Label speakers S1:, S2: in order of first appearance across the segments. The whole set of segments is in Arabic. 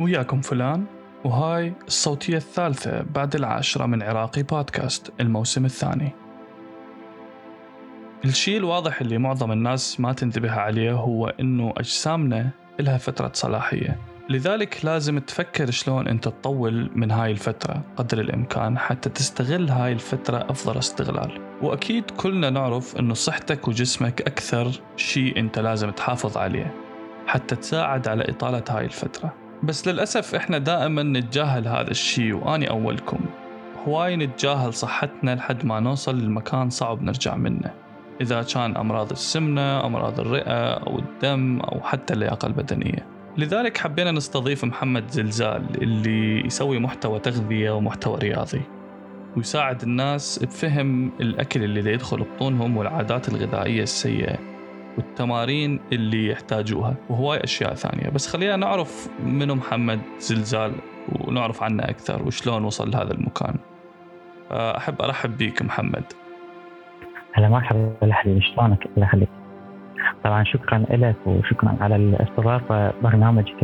S1: وياكم فلان وهاي الصوتية الثالثة بعد العاشرة من عراقي بودكاست الموسم الثاني. الشيء الواضح اللي معظم الناس ما تنتبه عليه هو إنه أجسامنا لها فترة صلاحية. لذلك لازم تفكر شلون أنت تطول من هاي الفترة قدر الإمكان حتى تستغل هاي الفترة أفضل استغلال. وأكيد كلنا نعرف إنه صحتك وجسمك أكثر شيء أنت لازم تحافظ عليه حتى تساعد على إطالة هاي الفترة. بس للأسف إحنا دائما نتجاهل هذا الشيء وأني أولكم. هواي نتجاهل صحتنا لحد ما نوصل لمكان صعب نرجع منه. إذا كان أمراض السمنة أمراض الرئة أو الدم أو حتى اللياقة البدنية. لذلك حبينا نستضيف محمد زلزال اللي يسوي محتوى تغذية ومحتوى رياضي ويساعد الناس بفهم الأكل اللي يدخل بطونهم والعادات الغذائية السيئة. والتمارين اللي يحتاجوها. وهواي أشياء ثانية. بس خلينا نعرف منو محمد زلزال ونعرف عنه أكثر. وشلون وصل لهذا المكان. أحب أرحب بيك محمد.
S2: هلا مرحبا. حبيبي. شلونك؟ الله يخليك. طبعا شكرا لك وشكرا على الاستضافة. برنامجك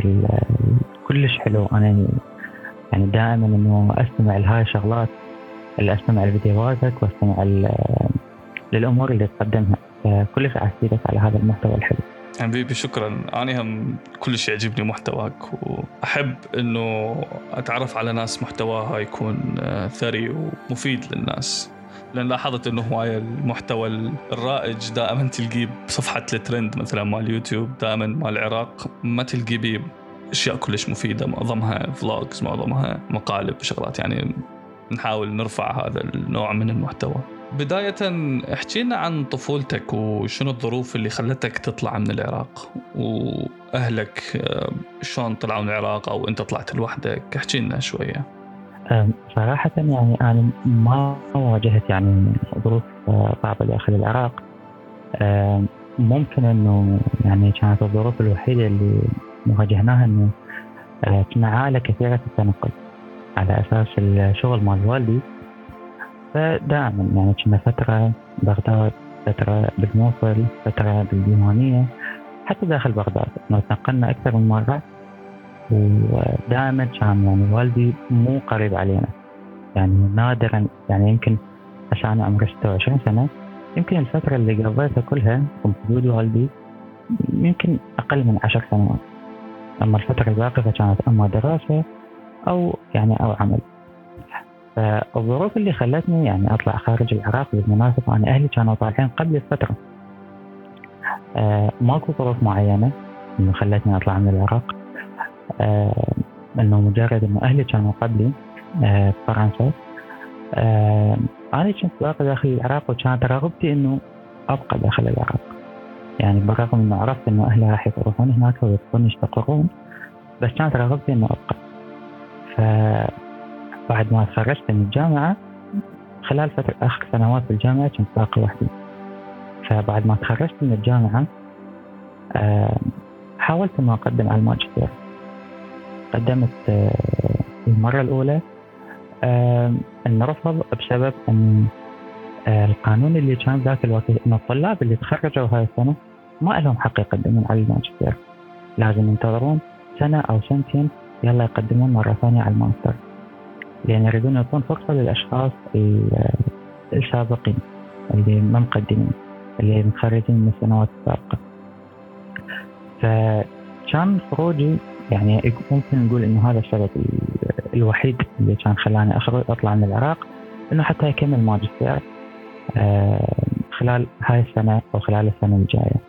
S2: كلش حلو. أنا يعني دائما إنه أستمع لهاي الشغلات اللي أستمع لفيديوهاتك وأستمع للأمور اللي تقدمها. كلش أحكي على هذا المحتوى الحلو.
S1: حبيبي شكرا. أنا هم كلش يعجبني محتواك وأحب أنه أتعرف على ناس محتواها يكون آه، ثري ومفيد للناس. لأن لاحظت إنه هواية المحتوى الرائج دائما تلقيه بصفحة الترند مثلا مال اليوتيوب دائما مال العراق ما تلقي بيه اشياء كلش مفيدة. معظمها فلوجز معظمها مقالب وشغلات يعني نحاول نرفع هذا النوع من المحتوى. بداية احكي لنا عن طفولتك وشنو الظروف اللي خلتك تطلع من العراق وأهلك آه، شلون طلعوا من العراق أو أنت طلعت لوحدك؟ احكي لنا شوية.
S2: صراحة يعني أنا ما واجهت يعني ظروف آه، صعبة داخل العراق. ممكن أنه يعني كانت الظروف الوحيدة اللي واجهناها آه، كنا عائلة كثيرة التنقل على أساس الشغل مال والدي. فدائما يعني كنا فترة بغداد فترة بالموصل فترة بالديوانية حتى داخل بغداد. تنقلنا أكثر من مرة ودائما كان يعني والدي مو قريب علينا. يعني نادرا يعني يمكن عشان عمري 26 سنة يمكن الفترة اللي قضيتها كلها وجود والدي يمكن أقل من عشر سنوات. أما الفترة الباقية فكانت أما دراسة أو يعني أو عمل. فالظروف اللي خلتني يعني أطلع خارج العراق بالمناسبة أنا أهلي كانوا طالعين قبل الفترة. آه ماكو ظروف معينة إنه خلتني أطلع من العراق. آه إنه مجرد إنه أهلي كانوا قبلي بفرنسا آه أنا كنت باقي داخل العراق وكانت رغبتي إنه أبقى داخل العراق. يعني بالرغم إنه عرفت إنه أهلي راح يروحون هناك ويبقون يستقرون بس كانت رغبتي إنه أبقى. ف بعد ما تخرجت من الجامعة خلال فترة آخر سنوات في الجامعة كنت باقي وحدي. فبعد ما تخرجت من الجامعة حاولت أنه أقدم على الماجستير. قدمت آه، المرة الأولى أن رفض بسبب أن آه، القانون اللي كان ذاك الوقت أن الطلاب اللي تخرجوا هاي السنة ما لهم حق يقدمون على الماجستير. لازم ينتظرون سنة أو سنتين يلا يقدمون مرة ثانية على الماستر. لأن يريدون يعطون فرصة للأشخاص السابقين اللي ما مقدمين اللي متخرجين من السنوات السابقة فكان خروجي يعني ممكن نقول إنه هذا السبب الوحيد اللي كان خلاني اخرج أطلع من العراق إنه حتى اكمل ماجستير آه، خلال هاي السنة أو خلال السنة الجاية.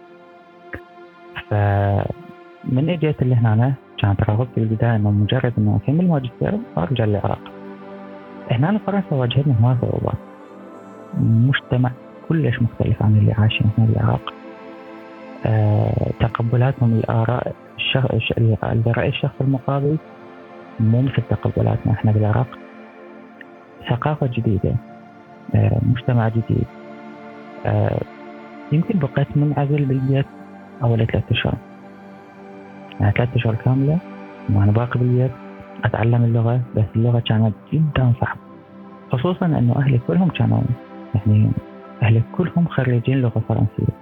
S2: فمن إجيت اللي هنا كانت رغبتي في البداية إنه مجرد إنه أكمل ماجستير وأرجع للعراق. هنا فرنسا واجهتنا هواي صعوبات مجتمع كلش مختلف عن اللي عايشين هنا بالعراق أه تقبلاتهم للآراء الشخص لرأي الشخص المقابل مو مثل تقبلاتنا إحنا بالعراق ثقافة جديدة أه مجتمع جديد. أه يمكن بقيت منعزل بالبيت أول ثلاثة أشهر. يعني ثلاثة أشهر كاملة وأنا باقي بالبيت. أتعلم اللغة بس اللغة كانت جدا صعبة. خصوصا أنه أهلي كلهم كانوا يعني أهلي كلهم خريجين لغة فرنسية.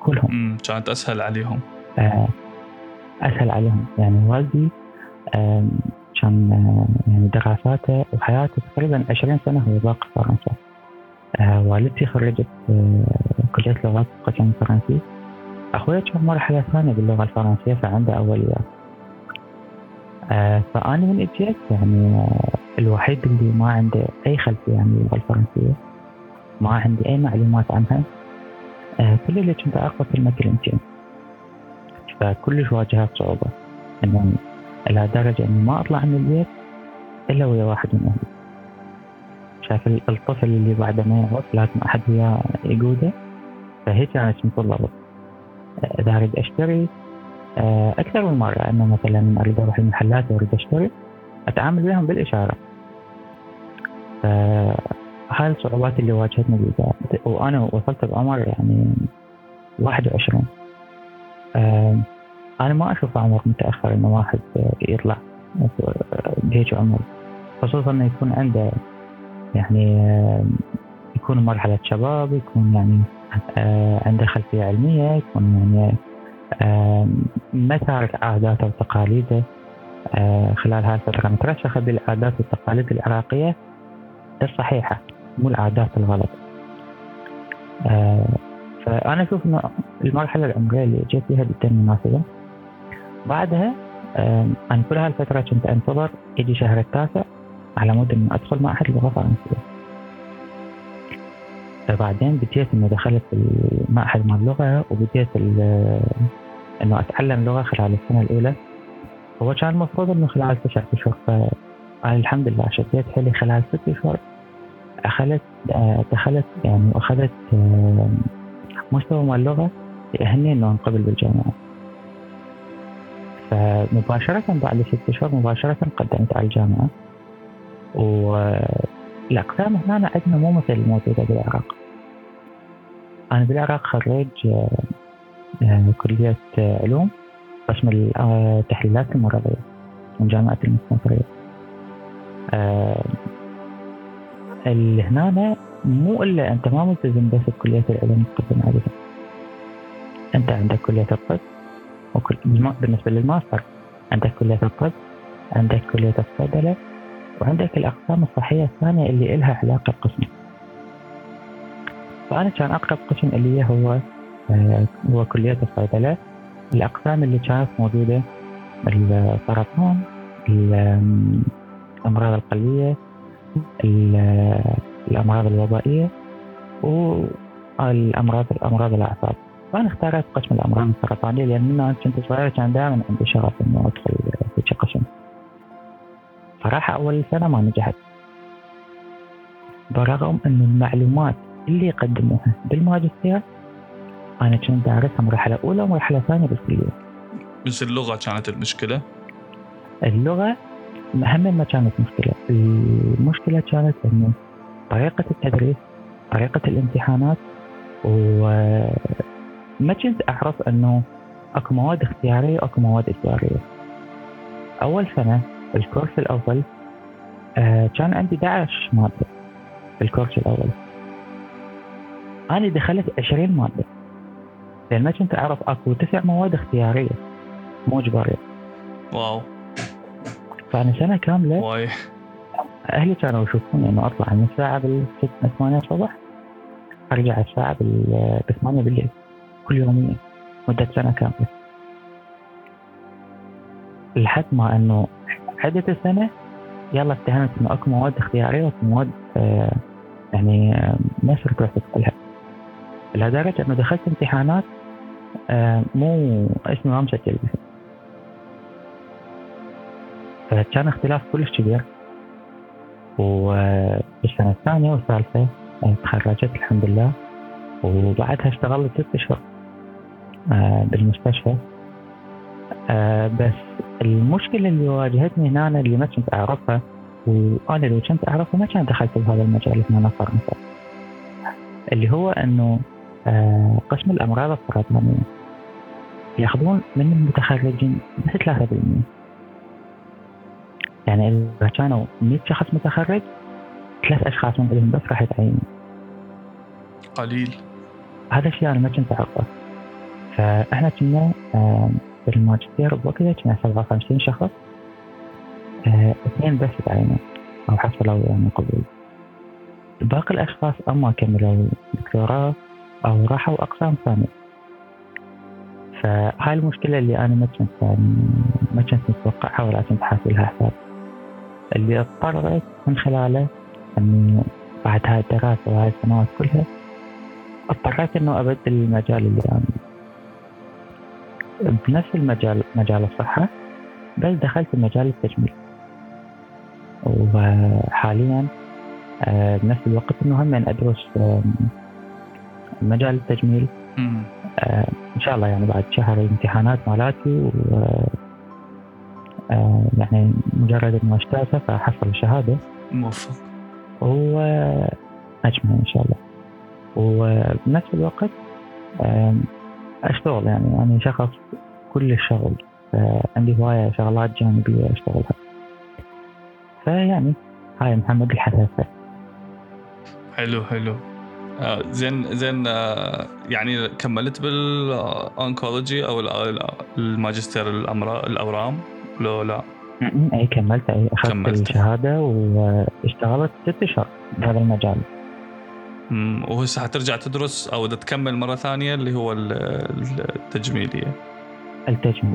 S2: كلهم.
S1: كانت أسهل عليهم.
S2: آه أسهل عليهم. يعني والدي كان يعني دراساته وحياته تقريبا 20 سنة هو باقي فرنسا. والدتي خرجت كلية لغات قسم فرنسي. أخوي كان مرحلة ثانية باللغة الفرنسية فعنده أوليات فأنا من إجيت يعني الوحيد اللي ما عنده أي خلفية عن اللغة الفرنسية ما عندي أي معلومات عنها. كل اللي كنت أعرفه كلمة كلمتين فكلش واجهت صعوبة إنه إلى درجة إني ما أطلع من البيت إلا ويا واحد من أهلي شاف الطفل اللي بعد ما يعرف لازم أحد وياه يقوده. فهيك كانت متطلبة إذا أريد أشتري أكثر من مرة. أنه مثلا أريد أروح المحلات وأريد أشتري أتعامل وياهم بالإشارة. هاي الصعوبات اللي واجهتني بالبداية وأنا وصلت بعمر يعني 21 أنا ما أشوف عمر متأخر إنه واحد يطلع بهيك عمر خصوصا إنه يكون عنده يعني يكون مرحلة شباب يكون يعني عنده خلفية علمية يكون يعني ما تارك عاداته وتقاليده خلال هذه الفترة. مترسخة بالعادات والتقاليد العراقية الصحيحة مو العادات الغلط. فأنا أشوف إنه المرحلة العمرية اللي جيت فيها جدا مناسبة. بعدها أنا كل هالفترة كنت أنتظر يجي شهر التاسع على مود إني أدخل معهد لغة فرنسية فبعدين بديت إني دخلت المعهد مال اللغة وبديت إنه أتعلم لغة خلال السنة الأولى. هو كان المفروض إنه خلال تسعة أشهر فأنا الحمد لله شديت حيلي خلال ست أشهر. أخذت دخلت يعني وأخذت مستوى مال اللغة يأهلني إنه أنقبل بالجامعة. فمباشرة بعد ست أشهر مباشرة قدمت على الجامعة. والأقسام هنا عندنا مو مثل الموجودة بالعراق. أنا بالعراق خريج آه، كلية علوم قسم التحليلات المرضية من جامعة المستنصرية. آه، اللي هنا مو إلا أنت ما ملتزم بس بكلية العلوم تقدم عليها أنت عندك كلية الطب وكل بالنسبة للماستر عندك كلية الطب عندك كلية الصيدلة وعندك الأقسام الصحية الثانية اللي إلها علاقة بقسمك فأنا كان أقرب قسم اللي هو آه، هو كلية الصيدلة. الأقسام اللي كانت موجودة السرطان الأمراض القلبية الأمراض الوبائية والأمراض الأمراض الأعصاب. فأنا اختارت قسم الأمراض السرطانية لأن أنا كنت صغير كان دائما عندي شغف إنه أدخل في قسم. صراحة أول سنة ما نجحت. برغم أن المعلومات اللي يقدموها بالماجستير أنا كنت دارسها مرحلة أولى ومرحلة ثانية بالكلية.
S1: بس اللغة كانت المشكلة؟
S2: اللغة أهم ما كانت مشكلة. المشكلة كانت أنه طريقة التدريس طريقة الامتحانات وما كنت أعرف أنه أكو مواد اختيارية وأكو مواد إجبارية أول سنة الكورس الأول آه كان عندي 11 مادة. في الكورس الأول. أنا دخلت 20 مادة. لأن ما كنت أعرف أكو تسع مواد اختيارية. مو إجبارية.
S1: واو.
S2: فأنا سنة كاملة
S1: واي.
S2: أهلي كانوا يشوفوني إنه أطلع من الساعة بالست 8 الصبح أرجع الساعة بال 8 بالليل كل يوميا مدة سنة كاملة. لحد ما إنه عدت السنة يلا اتهمت إنه أكو مواد اختيارية وأكو مواد آه يعني آه ما صرت رحت أدخلها لدرجة إنه دخلت امتحانات مو اسمي ما مسجل فكان اختلاف كلش كبير. وبالسنة الثانية والثالثة تخرجت الحمد لله. وبعدها اشتغلت ست أشهر آه، بالمستشفى. آه، بس المشكلة اللي واجهتني هنا اللي ما كنت أعرفها وأنا لو كنت أعرفها ما كان دخلت بهذا المجال هنا فرنسا. اللي هو أنه آه، قسم الأمراض السرطانية. ياخذون من المتخرجين بس 3% يعني إذا كانوا 100 شخص متخرج ثلاث أشخاص من عندهم بس راح يتعينوا
S1: قليل.
S2: هذا الشيء أنا ما كنت أعرفه. فإحنا كنا بالماجستير بوقتها كنا 57 شخص آه، اثنين بس تعينوا أو حصلوا يعني قبول باقي الأشخاص أما كملوا دكتوراه أو راحوا أقسام ثانية. فهاي المشكلة اللي أنا ما كنت يعني ما كنت متوقعها ولا كنت حاسب لها حساب اللي اضطريت من خلاله أني بعد هاي الدراسة وهاي السنوات كلها اضطريت أنه أبدل المجال اللي أنا بنفس المجال مجال الصحة بس دخلت مجال التجميل. وحاليا آه، بنفس الوقت إنه هم أدرس مجال التجميل. آه، إن شاء الله يعني بعد شهر الامتحانات مالاتي و آه، يعني مجرد انه اجتازها فأحصل الشهادة.
S1: موفق.
S2: واجمل إن شاء الله. وبنفس الوقت أشتغل يعني. أنا يعني شخص كل الشغل عندي هواية شغلات جانبية أشتغلها. فيعني هاي محمد الحساسة
S1: حلو حلو. آه زين زين آه يعني كملت بال oncology أو الماجستير الامراض الأورام؟ لو لا؟
S2: أي كملت أي أخذت كملت. الشهادة واشتغلت ست أشهر بهذا المجال.
S1: امم وهسه حترجع تدرس أو تكمل مرة ثانية اللي هو التجميلية.
S2: التجميل.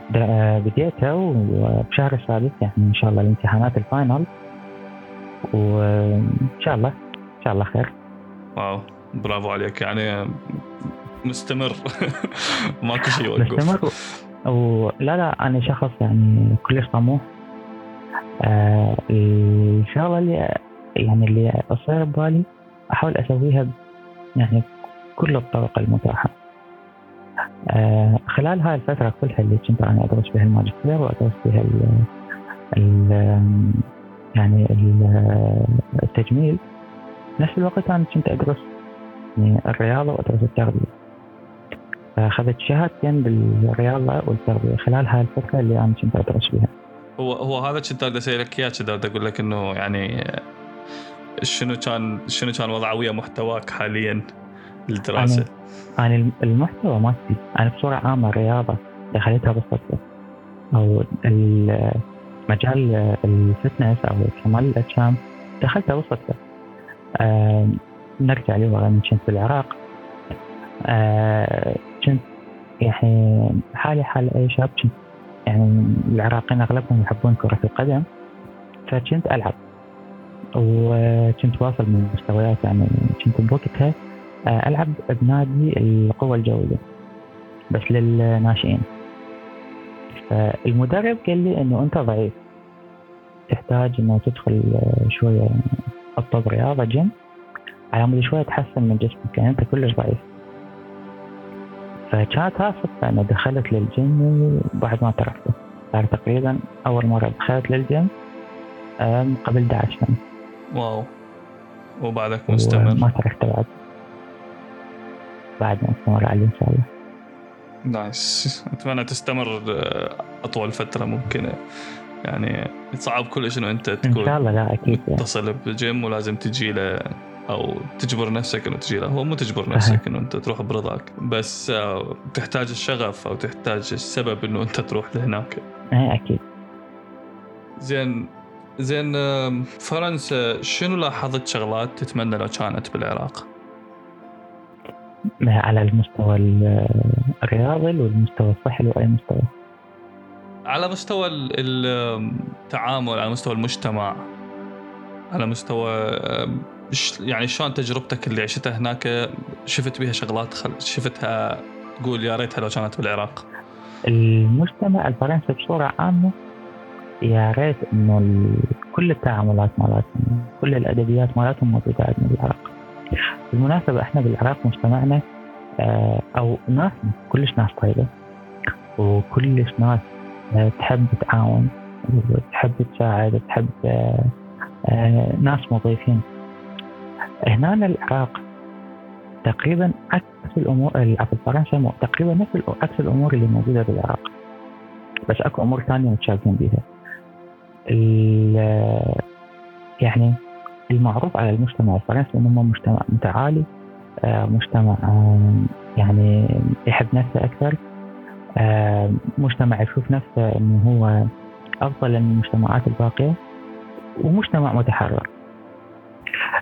S2: بديتها وبشهر السادس يعني إن شاء الله الامتحانات ال final. وإن شاء الله إن شاء الله خير.
S1: wow. برافو عليك يعني مستمر. ماكو شيء يوقف
S2: مستمر؟ ولا لا أنا شخص يعني كلش طموح. آه الشغلة اللي يعني اللي تصير ببالي أحاول أسويها يعني كل الطرق المتاحة. آه خلال هاي الفترة كلها اللي كنت أنا أدرس فيها الماجستير وأدرس ال ال يعني التجميل نفس الوقت أنا كنت أدرس يعني الرياضة وأدرس التغذية. فأخذت شهادتين بالرياضة والتغذية. خلال هاي الفترة اللي أنا كنت أدرس فيها
S1: هو هو هذا كنت بدي اسالك اياه كنت بدي أقول لك إنه يعني شنو كان شنو كان وضعه ويا محتواك حاليا الدراسه؟
S2: أنا, أنا المحتوى مالتي أنا بصورة عامة الرياضه دخلتها بالصدفه أو مجال الفتنس أو كمال الأجسام دخلتها بالصدفه آه نرجع لورا كنت في العراق. آه كنت يعني حالي حال أي شاب كنت يعني العراقيين أغلبهم يحبون كرة القدم فكنت ألعب. وكنت واصل من مستويات يعني كنت بوقتها آه، ألعب بنادي القوى الجوية بس للناشئين. فالمدرب قال لي إنه أنت ضعيف تحتاج إنه تدخل شوية تطلب رياضة جيم. على مود شوية تحسن من جسمك يعني أنت كلش ضعيف. فكانت هاي الصدفة أنا دخلت للجيم وبعد ما تركته. صار تقريبا أول مرة دخلت للجيم قبل 11 سنة
S1: wow. وبعدك مستمر.
S2: ما تركته بعد. بعد ما استمر عليه إن شاء الله.
S1: nice. أتمنى تستمر آه، أطول فترة ممكنة. يعني صعب كلش إنه أنت تكون
S2: ان شاء الله لا أكيد
S1: متصل بجيم ولازم تجي له أو تجبر نفسك إنه تجي له هو مو تجبر نفسك إنه أنت تروح برضاك بس آه، تحتاج الشغف أو تحتاج السبب إنه أنت تروح لهناك
S2: إيه أكيد
S1: زين زين فرنسا شنو لاحظت شغلات تتمنى لو كانت بالعراق؟
S2: على المستوى الرياضي والمستوى الصحي وأي مستوى؟
S1: على مستوى التعامل على مستوى المجتمع على مستوى يعني شلون تجربتك اللي عشتها هناك؟ شفت بها شغلات؟ خل... شفتها؟ تقول يا ريتها لو كانت بالعراق.
S2: المجتمع الفرنسي بصورة عامة يا ريت إنه كل التعاملات مالتهم كل الأدبيات مالتهم موجودة عندنا بالعراق. بالمناسبة إحنا بالعراق مجتمعنا آه أو ناس كلش ناس طيبة وكلش ناس آه تحب تتعاون وتحب تساعد وتحب آه، ناس مضيفين. هنا العراق تقريبا عكس الأمور في فرنسا تقريبا نفس عكس الأمور اللي موجودة في العراق. بس أكو أمور ثانية متشابهين بها يعني المعروف على المجتمع الفرنسي إنه مجتمع متعالي آه، مجتمع يعني يحب نفسه أكثر. آه، مجتمع يشوف نفسه إنه هو أفضل من المجتمعات الباقية. ومجتمع متحرر.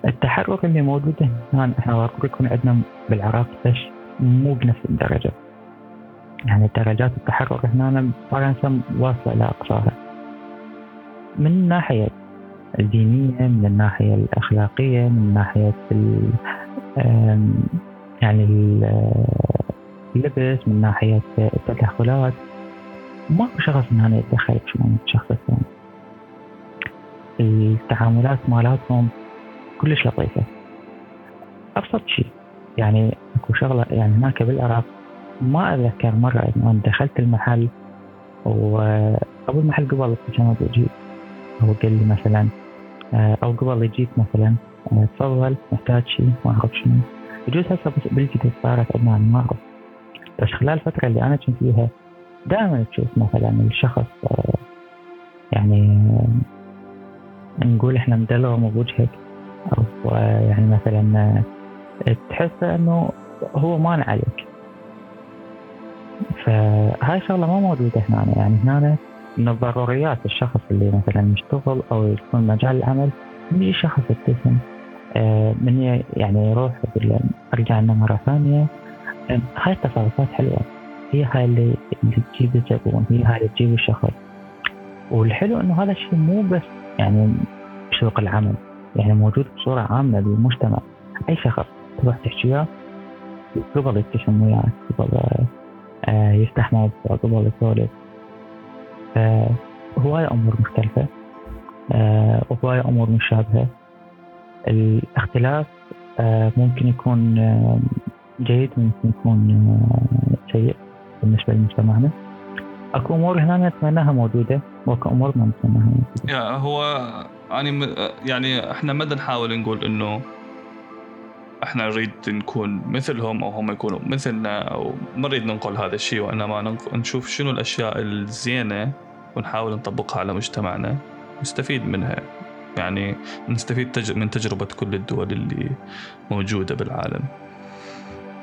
S2: التحرر اللي موجود هنا. إحنا يكون عندنا بالعراق بس مو بنفس الدرجة. يعني درجات التحرر هنا فرنسا واصلة إلى أقصاها. من الناحية الدينية من الناحية الأخلاقية من ناحية يعني اللبس من ناحية التدخلات. ما في شخص هنا يتدخل بشؤون الشخص الثاني التعاملات مالاتهم كلش لطيفة. أبسط شيء يعني أكو شغلة يعني هناك بالعراق ما أتذكر مرة إنه دخلت المحل وابو المحل قبل كان يجي هو قال لي مثلا آه، أو قبل يجيك مثلا آه، تفضل محتاج شيء ما أعرف شنو. يجوز هسه بالجديد صارت عندنا ما أعرف. بس خلال الفترة اللي أنا كنت فيها دائما تشوف مثلا الشخص آه، يعني نقول إحنا مدلغم بوجهك أو يعني مثلا تحس إنه هو مانع عليك فهاي شغلة ما موجودة هنا. يعني هنا من الضروريات الشخص اللي مثلا مشتغل أو يكون مجال العمل يجي شخص يبتسم آه، من يعني يروح يقول أرجع لنا مرة ثانية. آه، هاي التصرفات حلوة. هي هاي اللي, اللي تجيب الزبون هي هاي اللي تجيب الشخص. والحلو إنه هذا الشيء مو بس يعني بسوق العمل. يعني موجود بصورة عامة بالمجتمع. أي شخص تروح تحكي وياه قبل يبتسم وياك قبل آه، يفتح موضوع قبل يسولف هواية أمور مختلفة وهواية أمور مشابهة. الاختلاف آه، ممكن يكون آه، جيد ممكن يكون سيء بالنسبة لمجتمعنا. أكو أمور هنا نتمناها موجودة. نتمناها موجوده.
S1: يا هو يعني يعني إحنا ما نحاول نقول إنه إحنا نريد نكون مثلهم أو هم يكونوا مثلنا أو ما نريد ننقل هذا الشيء وإنما نشوف شنو الأشياء الزينة ونحاول نطبقها على مجتمعنا نستفيد منها يعني نستفيد من تجربة كل الدول اللي موجودة بالعالم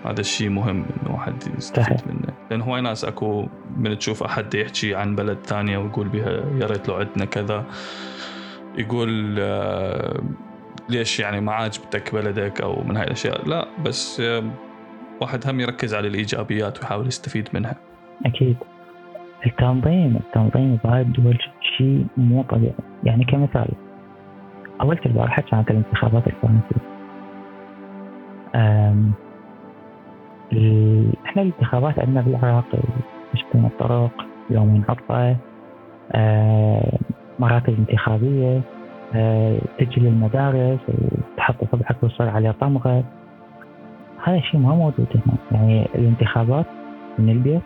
S1: هذا الشيء مهم إنه واحد يستفيد منه. لأن هواي ناس أكو من تشوف أحد يحكي عن بلد ثانية ويقول بها يا ريت لو عندنا كذا. يقول آه، ليش يعني ما عاجبتك بلدك أو من هاي الأشياء؟ لا بس آه، واحد هم يركز على الإيجابيات ويحاول يستفيد منها.
S2: أكيد. التنظيم التنظيم بهاي الدول شيء مو طبيعي. يعني كمثال أول البارحه كانت الانتخابات الفرنسية. إحنا الانتخابات عندنا بالعراق يشبهون الطرق يومين عطلة مراكز انتخابية تجي للمدارس وتحط صبعك وتصير عليه طمغة. هذا الشيء ما موجود هنا. يعني الانتخابات من البيت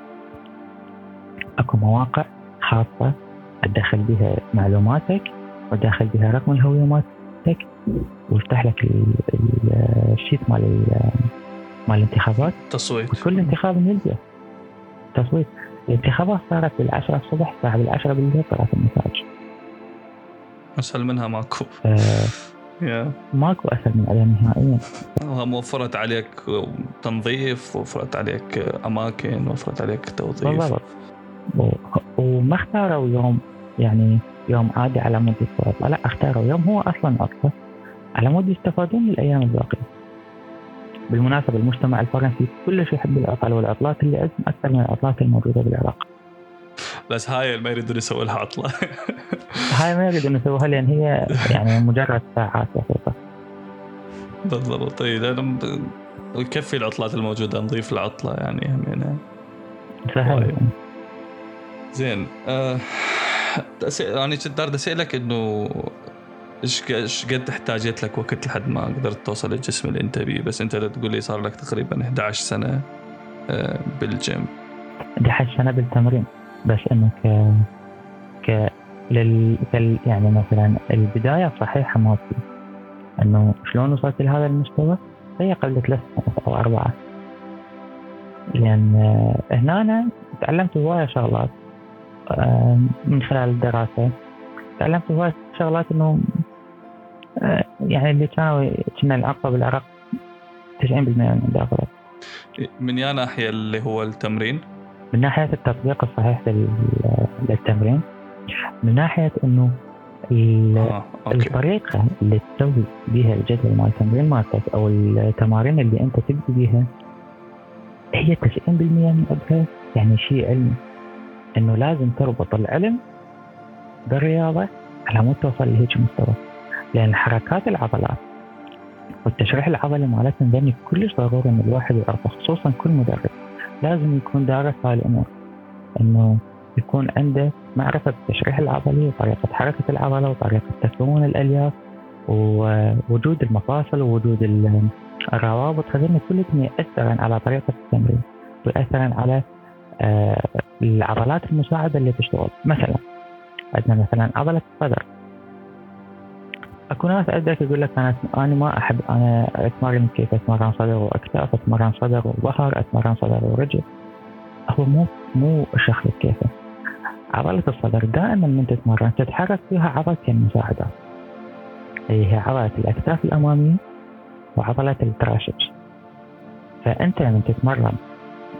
S2: أكو مواقع خاصة تدخل بها معلوماتك وتدخل بها رقم الهوية مالتك ويفتح لك الشيت مال مال الانتخابات؟
S1: تصويت.
S2: كل انتخاب البيت تصويت. الانتخابات صارت بالعشرة الصبح الساعة بالعشرة بالليل طلعت النتائج
S1: أسهل منها ماكو.
S2: yeah. ماكو أسهل من عليها نهائيا.
S1: وفرت عليك تنظيف وفرت عليك أماكن وفرت عليك توظيف.
S2: بالضبط. وما اختاروا يوم يعني يوم عادي على مود لا اختاروا يوم هو أصلا عطلة على مود يستفادون من الأيام الباقية. بالمناسبة المجتمع الفرنسي كلش يحب العطل والعطلات اللي أزم أكثر من العطلات الموجودة بالعراق.
S1: بس هاي ما يريدون يسوي لها عطلة
S2: هاي ما يريدون يسووها لأن هي يعني مجرد ساعات بسيطة.
S1: بالضبط. طيب أنا يكفي العطلات الموجودة نضيف العطلة يعني همينة
S2: سهل
S1: زين أه يعني كنت دار اسالك إنه إيش قد احتاجت لك وقت لحد ما قدرت توصل للجسم اللي أنت بيه؟ بس أنت تقول لي صار لك تقريبا 11 سنة آه، بالجيم.
S2: 11 سنة بالتمرين. بس إنه ك ك لل... يعني مثلا البداية صحيحة ما في. إنه شلون وصلت لهذا المستوى؟ هي قبل ثلاث سنوات أو أربعة. لأن آه، هنا أنا تعلمت هواية شغلات آه، من خلال الدراسة. تعلمت هواية شغلات إنه يعني اللي كانوا كنا العقبة بالعراق 90% من المداخلات.
S1: من يا ناحية اللي هو التمرين؟
S2: من ناحية التطبيق الصحيح للتمرين من ناحية إنه آه، الطريقة اللي تسوي بها الجدول مال التمرين مالتك أو التمارين اللي أنت تبدي بها هي 90% من أبها يعني شيء علمي. إنه لازم تربط العلم بالرياضة على مود توصل لهيك مستوى. لأن حركات العضلات والتشريح العضلي مالتنا ذني كلش ضروري إن الواحد يعرفه خصوصا كل مدرب. لازم يكون دارس هاي الأمور. إنه يكون عنده معرفة بالتشريح العضلي وطريقة حركة العضلة وطريقة تكون الألياف ووجود المفاصل ووجود الروابط. هذين كلهم يأثرن على طريقة التمرين ويأثرن على آه، العضلات المساعدة اللي تشتغل. مثلا عندنا مثلا عضلة الصدر. اكو ناس عندك يقول لك أنا أنا ما أحب أنا أتمرن كيف؟ أتمرن صدر واكتاف أتمرن صدر وظهر أتمرن صدر ورجل. هو مو مو شخص كيفه عضلة الصدر دائما من تتمرن تتحرك فيها عضلتين مساعدات هي عضلة الأكتاف الأمامية وعضلة التراشبس فأنت لما تتمرن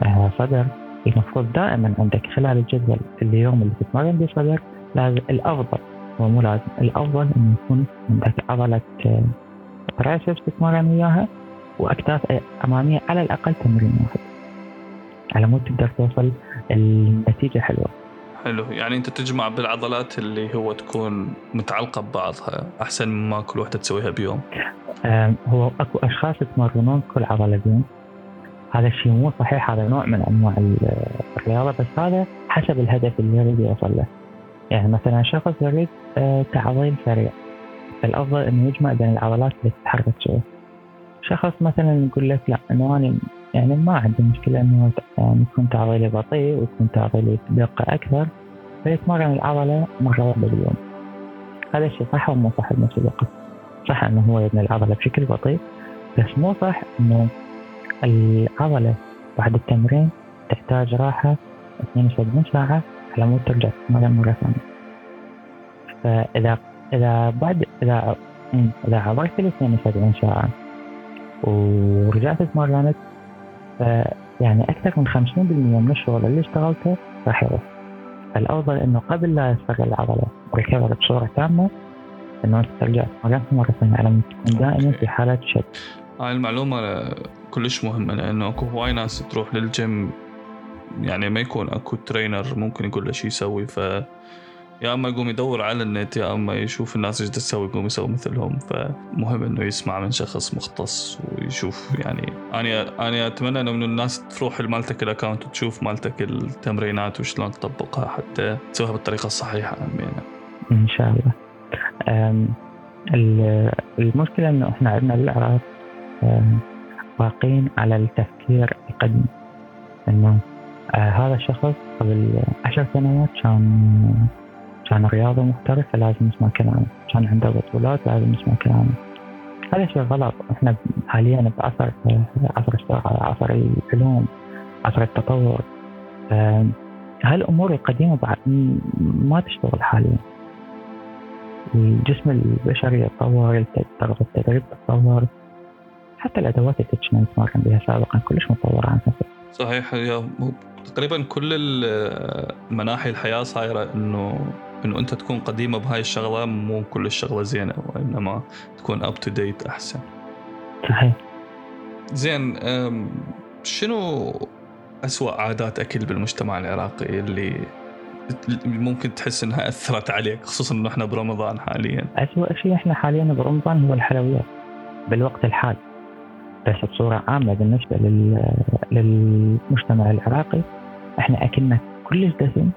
S2: آه، صدر المفروض دائما عندك خلال الجدول اليوم اللي تتمرن به صدر لازم الأفضل هو مو لازم الأفضل إنه يكون عندك عضلة آه، تتمرن وياها وأكتاف أمامية على الأقل تمرين واحد. على مود تقدر توصل النتيجة حلوة.
S1: حلو. يعني أنت تجمع بالعضلات اللي هو تكون متعلقة ببعضها أحسن مما كل وحده تسويها بيوم؟
S2: هو أكو أشخاص يتمرنون كل عضلة بيوم. هذا الشيء مو صحيح هذا نوع من أنواع الرياضة بس هذا حسب الهدف اللي يريد يوصل له. يعني مثلا شخص يريد آه، تعضيل سريع فالأفضل إنه يجمع بين العضلات اللي تتحرك سوا شخص مثلا يقول لك لا إنه أنا يعني ما عندي مشكلة إنه يعني يكون تعضيلي بطيء ويكون تعضيلي بدقة أكثر فيتمرن العضلة مرة واحدة باليوم. هذا الشيء صح ومو صح بنفس الوقت صح إنه هو يبني العضلة بشكل بطيء بس مو صح إنه العضلة بعد التمرين تحتاج راحة 72 ساعة على مود ترجع تتمرن مره ثانية فإذا إذا بعد إذا إذا عبرت ال 72 ساعه ورجعت تمرنت يعني أكثر من 50% من الشغل اللي اشتغلته راح يروح. الأفضل إنه قبل لا يستغل العضلة recover بصورة تامة إنه أنت ترجع تمرن مرة ثانية على تكون دائما في حالة شد.
S1: هاي المعلومة كلش مهمة لأنه أكو هواي ناس تروح للجيم يعني ما يكون أكو trainer ممكن يقول له شو يسوي ف يا أما يقوم يدور على النت يا أما يشوف الناس إيش تسوي يقوم يسوي مثلهم فمهم إنه يسمع من شخص مختص ويشوف يعني. أنا أنا أتمنى إنه من الناس تروح مالتك ال account وتشوف مالتك التمرينات وشلون تطبقها حتى تسويها بالطريقة الصحيحة. امينه
S2: إن شاء الله. المشكلة إنه إحنا عندنا بالعراق باقين على التفكير القديم. إنه هذا الشخص قبل عشر سنوات كان كان رياضي محترف فلازم نسمع كلامه. كان عنده بطولات لازم نسمع كلامه. هذا شيء غلط. إحنا حاليا بعصر عصر السرعة عصر العلوم عصر التطور. هالأمور القديمة بعد ما تشتغل حاليا. الجسم البشري يتطور التدريب تتطور حتى الأدوات اللي كنا نتمرن بها سابقا كلش متطوره عن هسه
S1: صحيح يا تقريبا كل المناحي الحياة صايرة إنه إنه أنت تكون قديمة بهاي الشغلة مو كل الشغلة زينة وإنما تكون up to date أحسن.
S2: صحيح.
S1: زين شنو أسوأ عادات اكل بالمجتمع العراقي اللي ممكن تحس إنها أثرت عليك خصوصا إنه إحنا برمضان حاليا؟
S2: أسوأ شيء إحنا حاليا برمضان هو الحلويات بالوقت الحالي. بس بصورة عامة بالنسبة للمجتمع العراقي إحنا اكلنا كلش دسم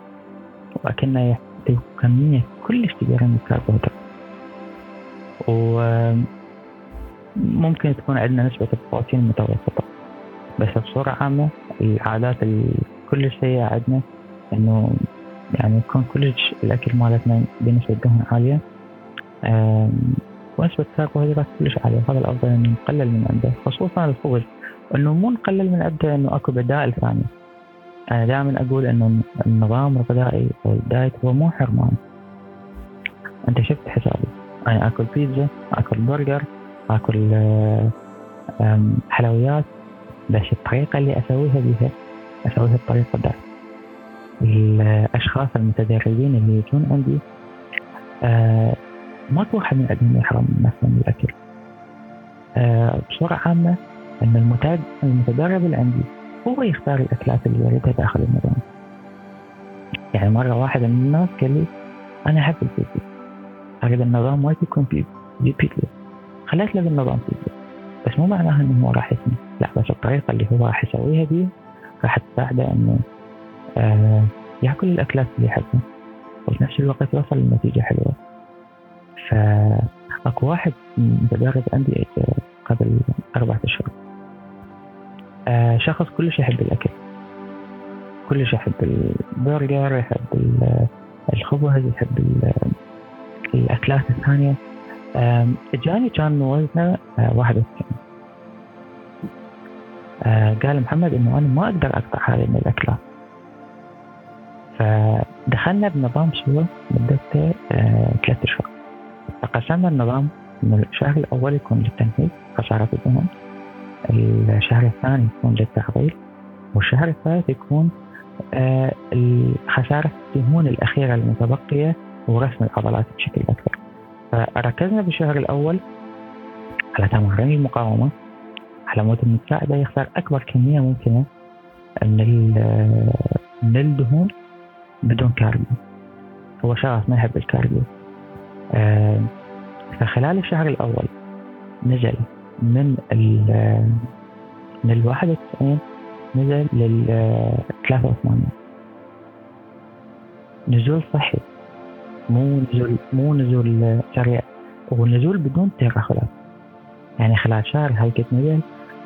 S2: واكلنا كمية كلش كبيرة من الكربوهيدرات وممكن تكون عندنا نسبة البروتين متوسطة بس بصورة عامة العادات كلش سيئة عندنا إنه يعني يكون كلش الأكل مالتنا بنسبة دهون عالية. ونسبة الكربوهيدرات كلش عالية. هذا الأفضل إنه نقلل من عنده خصوصا الخبز إنه مو نقلل من عنده إنه أكو بدائل ثانية. أنا دائما أقول إنه النظام الغذائي أو الدايت هو مو حرمان. أنت شفت حسابي. أنا آكل بيتزا آكل برجر آكل حلويات بس الطريقة اللي أسويها بها أسويها بطريقة دايت. الأشخاص المتدربين اللي يجون عندي آه ماكو واحد من عندهم يحرم نفسه من الاكل آه بصورة عامة إن المتد... المتدرب اللي عندي هو يختار الأكلات اللي يريدها داخل النظام يعني مرة واحد من الناس قال لي أنا أحب البيتزا. أريد النظام ما يكون في بيتزا. خليت له النظام بيتزا. بس مو معناها إنه هو راح يسمع. لا بس الطريقة اللي هو راح يسويها دي راح تساعده إنه آه يأكل الأكلات اللي يحبها. وفي نفس الوقت يوصل لنتيجة حلوة. فأكو واحد متدرب عندي قبل أربعة أشهر. آه شخص كلش يحب الأكل. كلش يحب البرجر يحب الخبز يحب الأكلات الثانية. جاني كان وزنه 91 آه، قال محمد إنه أنا ما أقدر أقطع هذه من الاكلات فدخلنا بنظام سوا مدته آه، ثلاث اشهر فقسمنا النظام إنه الشهر الأول يكون للتنفيذ خسارة الدهون الشهر الثاني يكون للتحضير والشهر الثالث يكون خسارة الدهون الأخيرة المتبقية ورسم العضلات بشكل أكبر. فركزنا بالشهر الأول على تمارين المقاومة. على مود انه تساعده يخسر أكبر كمية ممكنة من من الدهون بدون carbo هو شخص ما يحب الكاربو آه فخلال الشهر الأول نزل من ال من ال 91 نزل لل 83 نزول صحي. مو نزول مو نزول سريع هو نزول بدون تدخلات يعني خلال شهر هاي قد نزل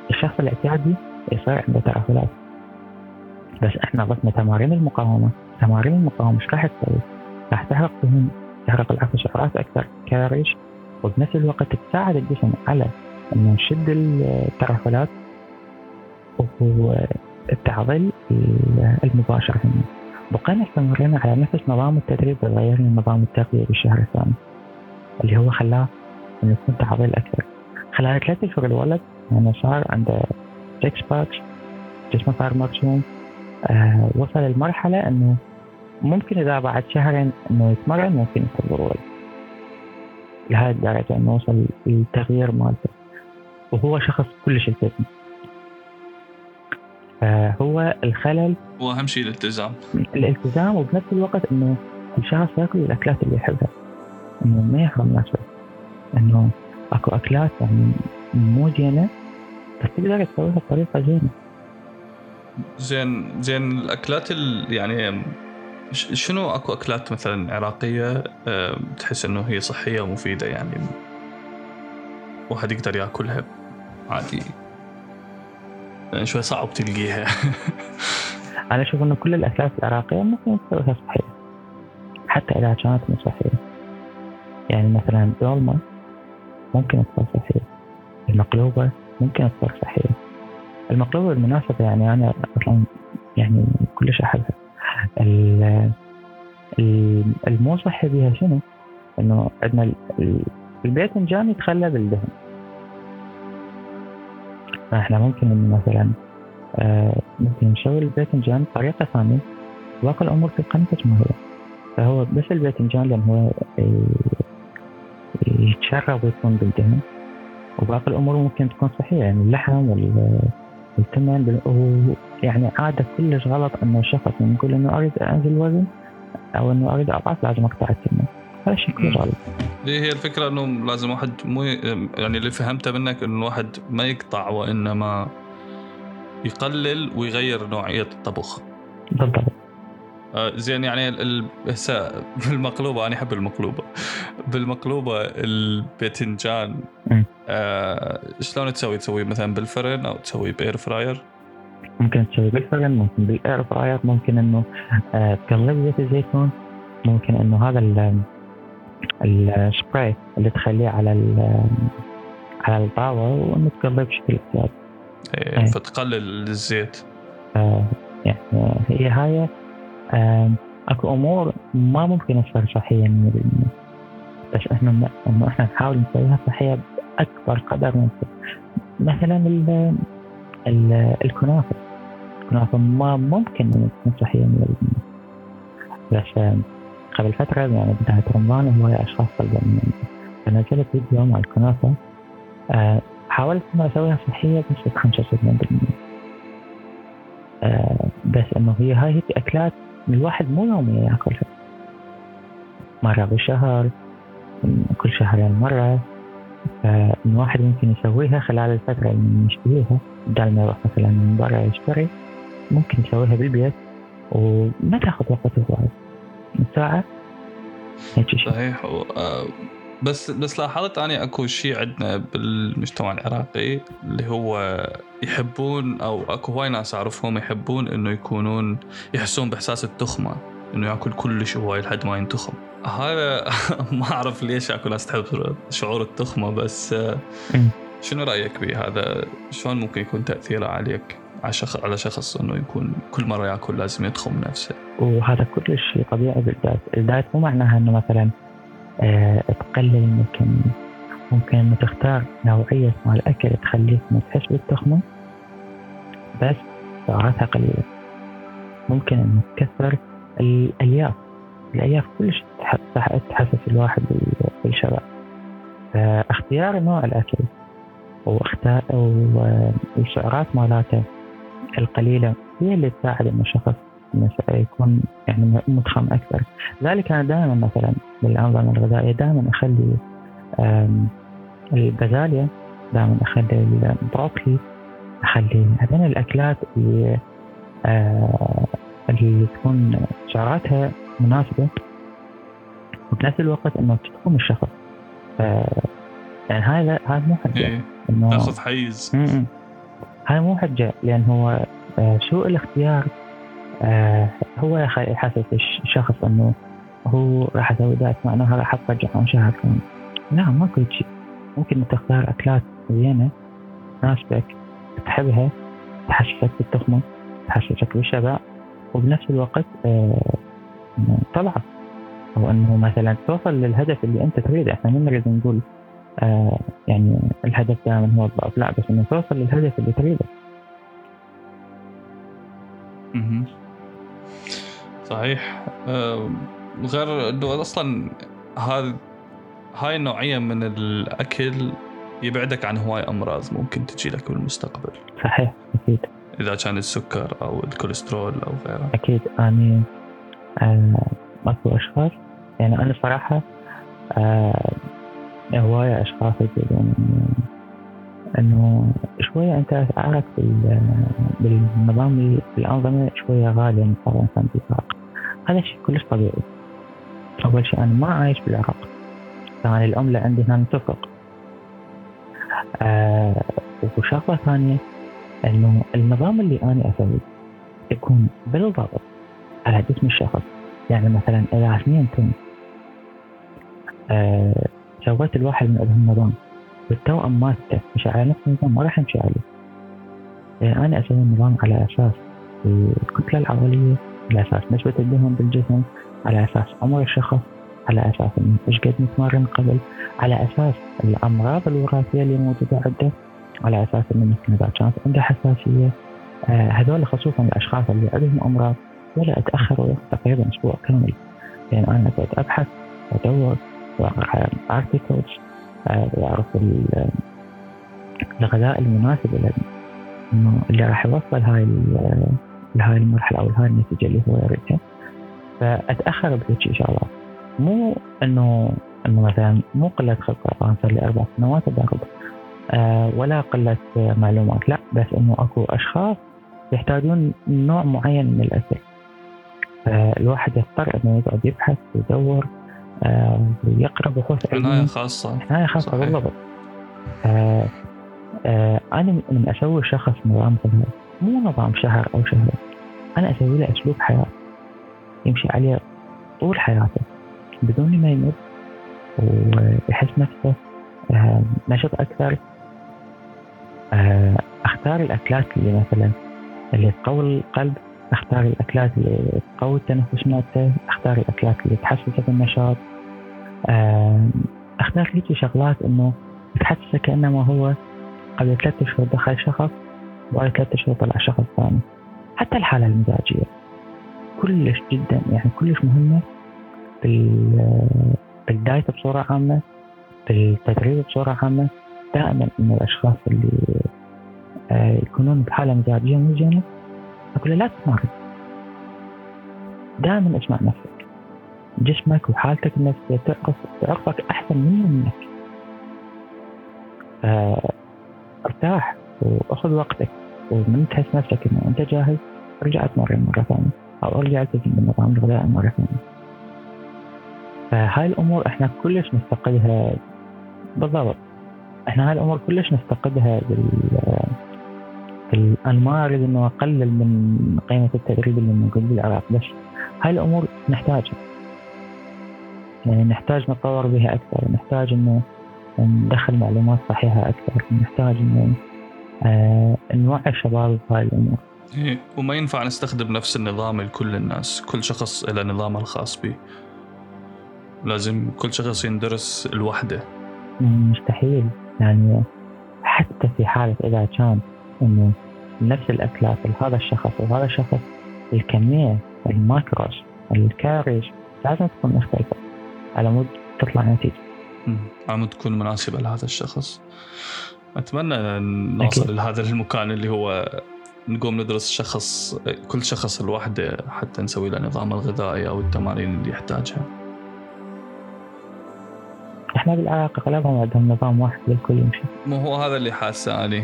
S2: الشخص الاعتيادي يصير عنده تأهلات بس إحنا ضفنا تمارين المقاومة. تمارين المقاومة إيش راح تسوي؟ راح تحرق دهون تحرق العفو سعرات أكثر كاريش وبنفس الوقت تساعد الجسم على إنه نشد الترهلات والتعضيل المباشر هنا. بقينا استمرينا على نفس نظام التدريب وغيرنا نظام التغذية بالشهر الثاني اللي هو خلاه إنه يكون تعضيل أكثر. خلال ثلاثة اشهر الولد يعني صار عنده six packs جسمه صار مرسوم آه وصل لمرحلة إنه ممكن إذا بعد شهرين إنه يتمرن ممكن cover model. لهذه الدرجة إنه وصل للتغيير مالته. وهو شخص كلش التزم فهو الخلل
S1: واهم شيء الالتزام.
S2: الالتزام وبنفس الوقت إنه الشخص يأكل الأكلات اللي يحبها. إنه ما يحرم نفسه إنه أكو أكلات يعني مو زينة بس تقدر تسويها بطريقة زينة.
S1: زين زين الأكلات يعني شنو أكو أكلات مثلا عراقية تحس إنه هي صحية ومفيدة يعني؟ واحد يقدر يأكلها. عادي. يعني شوي صعب تلقيها.
S2: أنا أشوف إنه كل الاكلات العراقية ممكن تسويها صحيه حتى إذا كانت مو صحيه يعني مثلا دولمه ممكن تصير صحيه المقلوبة ممكن تصير صحية المقلوبة بالمناسبة يعني أنا أصلا يعني كلش أحبها المو صحي بها شنو؟ إنه عندنا الباذنجان يتخلى بالدهن. فإحنا ممكن إنه مثلا آه ممكن نسوي الباذنجان بطريقة ثانية. باقي الأمور تبقى نفس ما هي. فهو بس الباذنجان لأن هو يتشرب ويكون بالدهن. وباقي الأمور ممكن تكون صحيحه يعني اللحم والثمن يعني عادة كلش غلط إنه الشخص يقول إنه أريد أنزل وزن أو إنه أريد أضعف لازم أقطع الثمن هذا شيء كلش غلط.
S1: هي الفكرة إنه لازم واحد مو يعني اللي فهمته منك إنه الواحد ما يقطع وإنما يقلل ويغير نوعية الطبخ
S2: بالضبط
S1: آه زين يعني هسه بالمقلوبة أنا أحب المقلوبة بالمقلوبة الباذنجان آه شلون تسوي؟ تسوي مثلا بالفرن أو تسوي بإير فراير؟
S2: ممكن تسوي بالفرن ممكن بالإير فراير ممكن إنه آه تقلب زيت الزيتون ممكن إنه هذا السبراي اللي تخليه على على الطاوه وانه تقلب بشكل احتياطي.
S1: إيه. فتقلل الزيت.
S2: آه يعني هي هاي أكو أمور ما ممكن تصير صحية 100% بس إحنا إنه إحنا نحاول نسويها صحية بأكبر قدر ممكن مثلا ال ال الكنافة الكنافة ما ممكن تكون صحية 100% بس قبل فترة يعني بداية رمضان هواية أشخاص طلبوا فنزلت فيديو مع الكنافة آه حاولت إنه أسويها صحية بس 75% آه بس إنه هي هاي هيك أكلات الواحد مو يوميا يأكلها. مرة بالشهر كل شهرين مرة. فالواحد ممكن يسويها خلال الفترة اللي يشتريها بدل ما يروح مثلا من برا يشتري ممكن يسويها بالبيت. وما تأخذ وقت وايد ساعة؟ هيك شيء
S1: صحيح آه، بس بس لاحظت أني أكو شيء عندنا بالمجتمع العراقي اللي هو يحبون أو أكو هواي ناس أعرفهم يحبون إنه يكونون يحسون بإحساس التخمة إنه يأكل كلش هواي لحد ما ينتخم هذا ما أعرف ليش أكو ناس تحب شعور التخمة بس آه، شنو رأيك بهذا؟ شلون ممكن يكون تأثيره عليك؟ على شخص إنه يكون كل مرة يأكل لازم يضخم نفسه.
S2: وهذا كل شيء طبيعي بالذات. الدايت مو معناها إنه مثلا آه تقلل ممكن ممكن تختار نوعية مال الاكل تخليك ما تحس بالتخمة بس سعراتها قليلة. ممكن إنه تكثر الالياف الالياف كلش تحسس الواحد بالشبع. فاختيار نوع الأكل واختار والسعرات مالاته القليلة هي اللي تساعد إنه الشخص يكون يعني مضخم أكثر. لذلك أنا دائما مثلا بالأنظمة الغذائية دائما أخلي البازاليا دائما أخلي البروكلي أخلي. هذين الأكلات اللي آه، اللي تكون سعراتها مناسبة. وبنفس الوقت إنه تقوم الشخص. يعني هذا هذا مو حجه إيه.
S1: إنه تأخذ حيز.
S2: هذا مو حجه لأن هو آه، سوء الاختيار آه، هو يحسس الشخص إنه هو راح أسوي دايت معناها راح اترجع عن شهر. لا ماكو شيء. ممكن تختار أكلات زينة تناسبك تحبها تحسسك بالتخمة تحسسك بالشبع وبنفس الوقت آه طلعت أو إنه مثلا توصل للهدف اللي أنت تريده. إحنا ما نريد نقول آه يعني الهدف دائما هو الضعف. لا بس إنه توصل للهدف اللي تريده.
S1: صحيح. آه غير إنه أصلا هذا هاي النوعيه من الأكل يبعدك عن هواي أمراض ممكن تجي لك بالمستقبل.
S2: صحيح أكيد.
S1: إذا كان السكر أو الكوليسترول أو غيره.
S2: أكيد. اني آه ماكو أشخاص. يعني أنا صراحة آه هواية أشخاص يقولون انه شوية أنت عارف بالنظام الانظمه شوية غالية مقارنة بالعراق هذا شيء كلش طبيعي. أول شيء أنا ما عايش بالعراق. ثاني العملة عندي هنا متفق آه وشغلة ثانية إنه النظام اللي أنا أسويه يكون بالضبط على جسم الشخص. يعني مثلا إذا اثنين تم آه سويت الواحد من النظام والتوأم مالته مش على نفس النظام ما راح يمشي عليه. يعني أنا أسوي النظام على أساس الكتله العضليه على أساس نسبة الدهن بالجسم على أساس عمر الشخص على أساس انه إيش قد متمرن قبل على أساس الأمراض الوراثية اللي موجودة عنده على أساس إنه ممكن إذا كانت عنده حساسية آه هذول خصوصا الأشخاص اللي عندهم أمراض ولا وياخذ تقريبا أسبوع كامل. يعني أنا قاعد أبحث أدور واقرا ارتكلز وأعرف الغذاء المناسب إنه اللي راح يوصل هاي لهاي المرحلة أو هاي النتيجة اللي هو يريدها. فأتأخر بهيك شغلات مو انه إنه مثلا مو قلة خبره أنا صار لي أربع سنوات آه ولا قلة معلومات لا بس إنه أكو أشخاص يحتاجون نوع معين من الاكل فالواحد يضطر إنه يقعد يبحث ويدور ويقرا بحوث
S1: عناية خاصة.
S2: عناية خاصة بالضبط. آه آه أنا من أسوي شخص نظام غذائي مو نظام شهر أو شهرين. أنا أسوي له أسلوب حياة. يمشي عليه طول حياته. بدون ما يمد ويحس نفسه آه، نشط أكثر. آه، أختار الأكلات اللي مثلا اللي تقوي القلب. أختار الأكلات اللي تقوي التنفس مالته أختار الأكلات اللي تحسسه بالنشاط آه، اختار هيك شغلات إنه تحسسه كأنما هو قبل ثلاثة أشهر دخل شخص وبعد ثلاثة أشهر طلع شخص ثاني. حتى الحالة المزاجية. كلش جدا يعني كلش مهمة بالدايت بصورة عامة بالتدريب بصورة عامة. دائما إن الأشخاص اللي آه، يكونون بحالة مزاجية مو زينة أقول له لا تتمرن دائما اسمع نفسك. جسمك وحالتك النفسية تعرف تعرفك أحسن مني ومنك ارتاح وأخذ وقتك ومن تحس نفسك إنه أنت جاهز ارجع أتمرن مرة ثانية أو أرجع ألتزم بالنظام الغذائي مرة ثانية. فهاي الأمور إحنا كلش نفتقدها بالضبط. إحنا هاي الأمور كلش نفتقدها بال الأنمار إنه أقلل من قيمة التدريب اللي موجود بالعراق. بس هاي الأمور نحتاجها. نحتاج نتطور بها أكثر نحتاج إنه ندخل معلومات صحيحة أكثر نحتاج إنه آه نوعي الشباب بهاي الأمور.
S1: إيه وما ينفع نستخدم نفس النظام لكل الناس كل شخص له نظامه الخاص به. لازم كل شخص يندرس لوحده
S2: مستحيل يعني حتى في حالة إذا كان إنه نفس الأكلات لهذا الشخص وهذا الشخص الكمية ال macros ال carbs لازم تكون مختلفة. على مود تطلع نتيجة
S1: على مود تكون مناسبة لهذا الشخص أتمنى نوصل لهذا المكان اللي هو نقوم ندرس شخص كل شخص لوحده حتى نسوي له نظام الغذائي أو التمارين اللي يحتاجها.
S2: إحنا بالعراق أغلبهم عندهم نظام واحد للكل يمشي.
S1: مو هو هذا اللي حاسه أني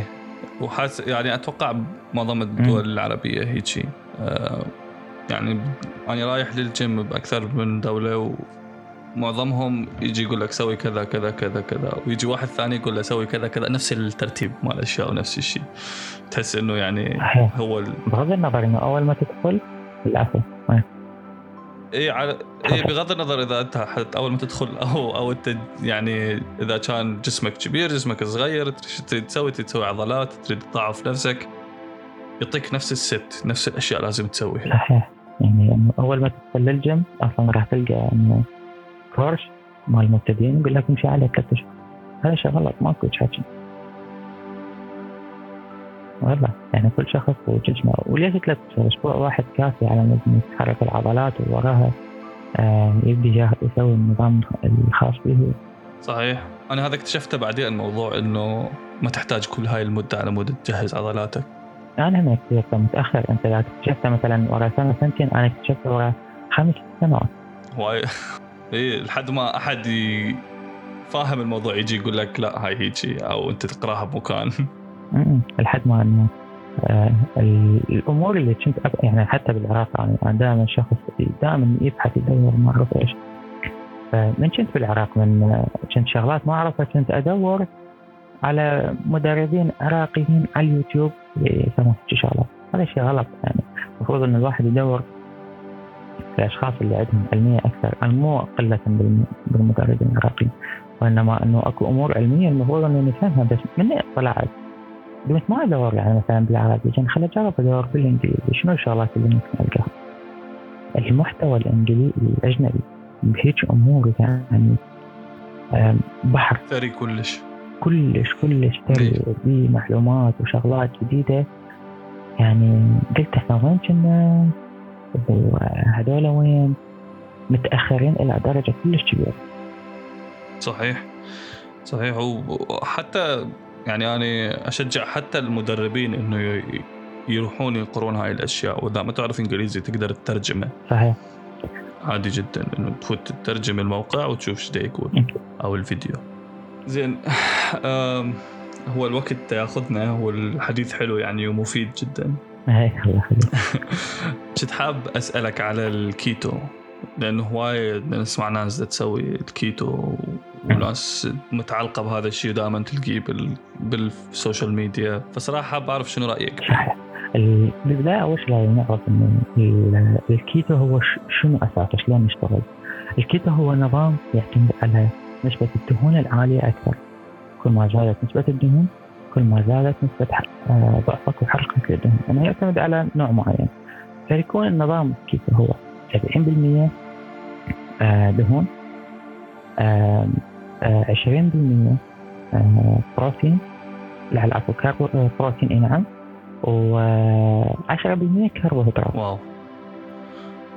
S1: وحاس يعني أتوقع معظم الدول م. العربية هيك آه يعني أنا رايح للجيم بأكثر من دولة معظمهم يجي يقول لك سوي كذا كذا كذا كذا. ويجي واحد ثاني يقول له سوي كذا كذا. نفس الترتيب مال الاشياء ونفس الشيء. تحس إنه يعني هو ال...
S2: بغض النظر إنه أول ما تدخل العفو
S1: إي على إي بغض النظر إذا أنت حت أول ما تدخل أو أو أنت يعني إذا كان جسمك كبير جسمك صغير تريد تسوي تريد تسوي عضلات تريد تضاعف نفسك. يعطيك نفس ال set نفس الأشياء لازم تسويها.
S2: صحيح. يعني أول ما تدخل للجيم أصلا راح تلقى إنه كورس مال المبتدئين يقول لك امشي عليه ثلاث اشهر هذا شيء غلط ماكو حكي والله يعني كل شخص وجسمه وليش ثلاث اشهر أسبوع واحد كافي على مود تتحرك العضلات ووراها آه يبدي يسوي النظام الخاص به.
S1: صحيح. أنا هذا اكتشفته بعدين الموضوع إنه ما تحتاج كل هاي المدة على مود تجهز عضلاتك.
S2: أنا هم اكتشفته متأخر. أنت اذا اكتشفته مثلا ورا سنة سنتين أنا اكتشفته ورا خمس سنوات.
S1: واي اي لحد ما أحد. فاهم الموضوع يجي يقول لك لا هاي هيجي أو أنت تقرأها بمكان.
S2: لحد ما إنه آه الأمور اللي كنت يعني حتى بالعراق يعني أنا دائما شخص دائما يبحث يدور ما أعرف إيش. فمن كنت بالعراق من كنت شغلات ما أعرفها كنت أدور على مدربين عراقيين على اليوتيوب يسوون شغلات هذا شيء غلط يعني. المفروض إن الواحد يدور الأشخاص اللي عندهم علمية أكثر مو قله بالمدربين العراقيين وإنما إنه أكو أمور علمية المفروض إنه نفهمها بس من طلعت؟ قلت ما أدور يعني مثلا بالعربي عشان خليني اجرب أدور بالإنجليزي شنو الشغلات اللي ممكن ألقاها؟ المحتوى الإنجليزي الأجنبي بهيك أمور يعني بحر.
S1: ثري كلش.
S2: كلش كلش ثري بمعلومات وشغلات جديدة. يعني قلت إحنا وين كنا؟ وهذول وين؟ متأخرين إلى درجة كلش كبيرة.
S1: صحيح. صحيح. وحتى يعني أنا أشجع حتى المدربين إنه يروحون يقرون هاي الأشياء. وإذا ما تعرف إنجليزي تقدر تترجمه.
S2: صحيح.
S1: عادي جدا إنه تفوت تترجم الموقع وتشوف إيش يقول أو الفيديو. زين. هو الوقت ياخذنا والحديث حلو يعني ومفيد جدا. كنت حاب أسألك على الكيتو لأنه هواي نسمع ناس تسوي الكيتو وناس متعلقة بهذا الشيء دائما تلقيه بال... بال social media. فصراحة حاب أعرف شنو رأيك؟
S2: صحيح. بالبداية أول شيء لازم نعرف إنه الكيتو هو شنو أساسه؟ شلون يشتغل؟ الكيتو هو نظام يعتمد على نسبة الدهون العالية أكثر. كل ما زادت نسبة الدهون كل ما زادت نسبة آه، ضعفك وحرقك للدهون أنه يعتمد على نوع معين. فيكون النظام كيف هو؟ 70% آه، دهون 20% آه، بروتين لا العفو بروتين إي نعم و 10% كربوهيدرات.
S1: واو.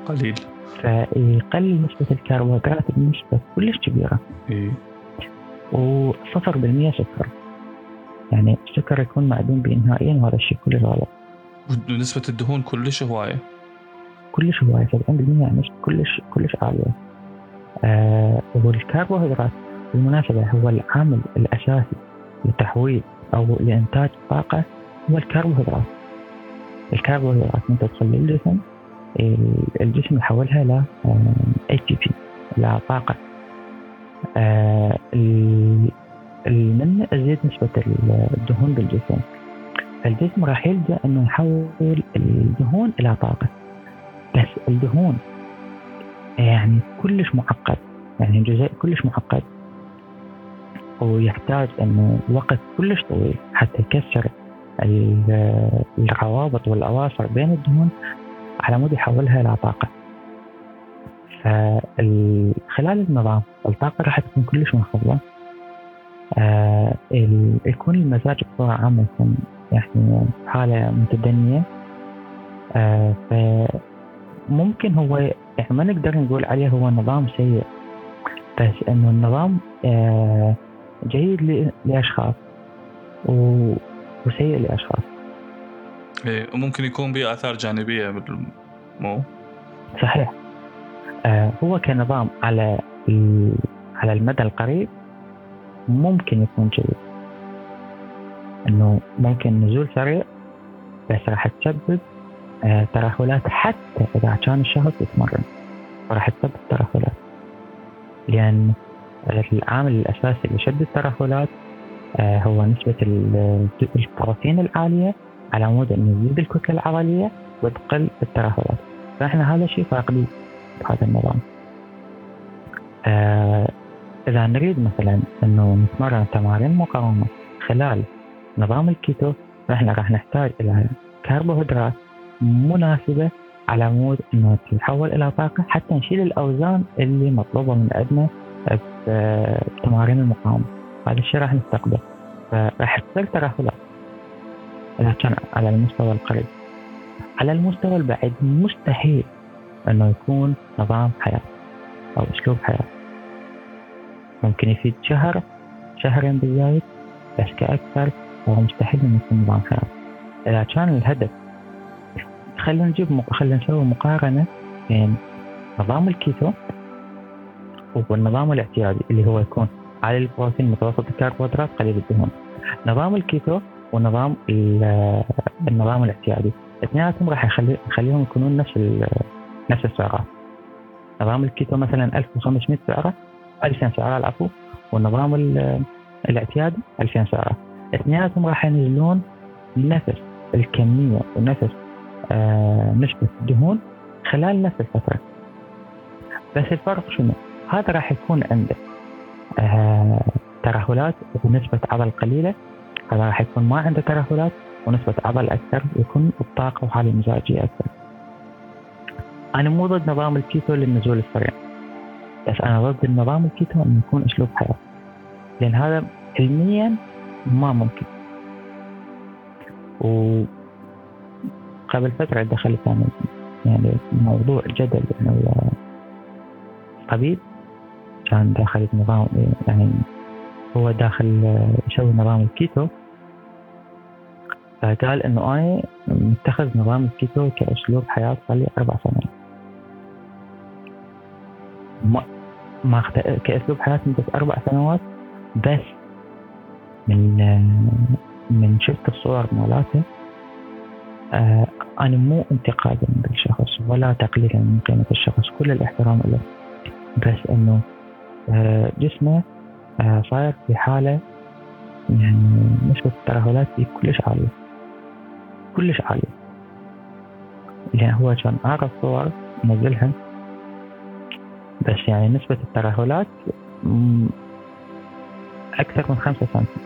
S1: قليل.
S2: فيقلل نسبة الكربوهيدرات بنسبة كلش كبيرة.
S1: إيه
S2: وصفر بالمية سكر. يعني السكر يكون معدوم بنهائيا وهذا الشيء كلش غلط.
S1: ونسبة الدهون كلش هواية.
S2: كلش هواية 70% يعني كلش كلش عالية. آه والكربوهيدرات بالمناسبة هو العامل الأساسي لتحويل أو لإنتاج طاقة هو الكربوهيدرات. الكربوهيدرات من تدخل للجسم الجسم يحولها ل تي بي لطاقة آه من تزيد نسبة الدهون بالجسم. فالجسم راح يلجأ إنه يحول الدهون إلى طاقة. بس الدهون يعني كلش معقد يعني جزيء كلش معقد. ويحتاج إنه وقت كلش طويل حتى يكسر الروابط والأواصر بين الدهون على مود يحولها إلى طاقة. فخلال النظام الطاقة راح تكون كلش منخفضه آه يكون المزاج بصورة عامة يكون يعني حالة متدنية. آه فممكن هو يعني ما نقدر نقول عليه هو نظام سيء بس إنه النظام آه جيد لأشخاص وسيء لأشخاص.
S1: إيه وممكن يكون به آثار جانبية مو؟
S2: صحيح. آه هو كنظام على على المدى القريب ممكن يكون جيد. إنه ممكن نزول سريع بس راح تسبب آه ترهلات حتى إذا كان الشخص يتمرن راح تسبب ترهلات. لأن العامل الأساسي لشد الترهلات آه هو نسبة البروتين العالية على مود إنه يزيد الكتلة العضلية وتقل الترهلات. فإحنا هذا الشيء فاقدين بهذا النظام. إذا نريد مثلا أنه نتمرن تمارين مقاومة خلال نظام الكيتو فإحنا راح نحتاج إلى كربوهيدرات مناسبة على مود إنه تتحول إلى طاقة حتى نشيل الأوزان اللي مطلوبة من عندنا بتمارين المقاومة. هذا الشيء راح نستقبل فراح تصير ترهلات إذا كان على المستوى القريب. على المستوى البعيد مستحيل أنه يكون نظام حياة أو أسلوب حياة. ممكن يفيد شهر شهرين بالزايد بس كأكثر هو مستحيل أنه يكون نظام حياة إذا كان الهدف خلينا نجيب مق... خلينا نسوي مقارنة بين نظام الكيتو والنظام الاعتيادي اللي هو يكون عالي البروتين متوسط الكربوهيدرات قليل الدهون. نظام الكيتو ونظام النظام الاعتيادي. اثنيناتهم راح يخلي يخليهم يكونون نفس نفس السعرات. نظام الكيتو مثلا 1500 سعرة 2000 سعره العفو. والنظام الاعتيادي 2000 سعره اثنيناتهم راح ينزلون نفس الكمية ونفس آه نسبة الدهون خلال نفس الفترة. بس الفرق شنو؟ هذا راح يكون عنده آه ترهلات بنسبة عضل قليلة. هذا راح يكون ما عنده ترهلات ونسبة عضل أكثر يكون بطاقة وحالة مزاجية أكثر. أنا مو ضد نظام الكيتو للنزول السريع. بس أنا ضد النظام الكيتو أنه يكون أسلوب حياة. لأن هذا علميا ما ممكن. و قبل فترة دخلت أنا يعني موضوع جدل إنه طبيب كان داخل نظام يعني هو داخل يسوي نظام الكيتو. فقال إنه أنا متخذ نظام الكيتو كأسلوب حياة صار لي أربع سنوات. ما كأسلوب حياه مدة أربع سنوات بس من من شفت الصور مالاته. آه أنا مو انتقادا بالشخص ولا تقليلا من قيمة الشخص كل الاحترام له. بس إنه آه جسمه آه صاير في حالة يعني نسبة الترهلات فيه كلش عالية. كلش عالية. يعني هو كان أعرف صور نزلها بس يعني نسبة الترهلات أكثر من خمسة سنتي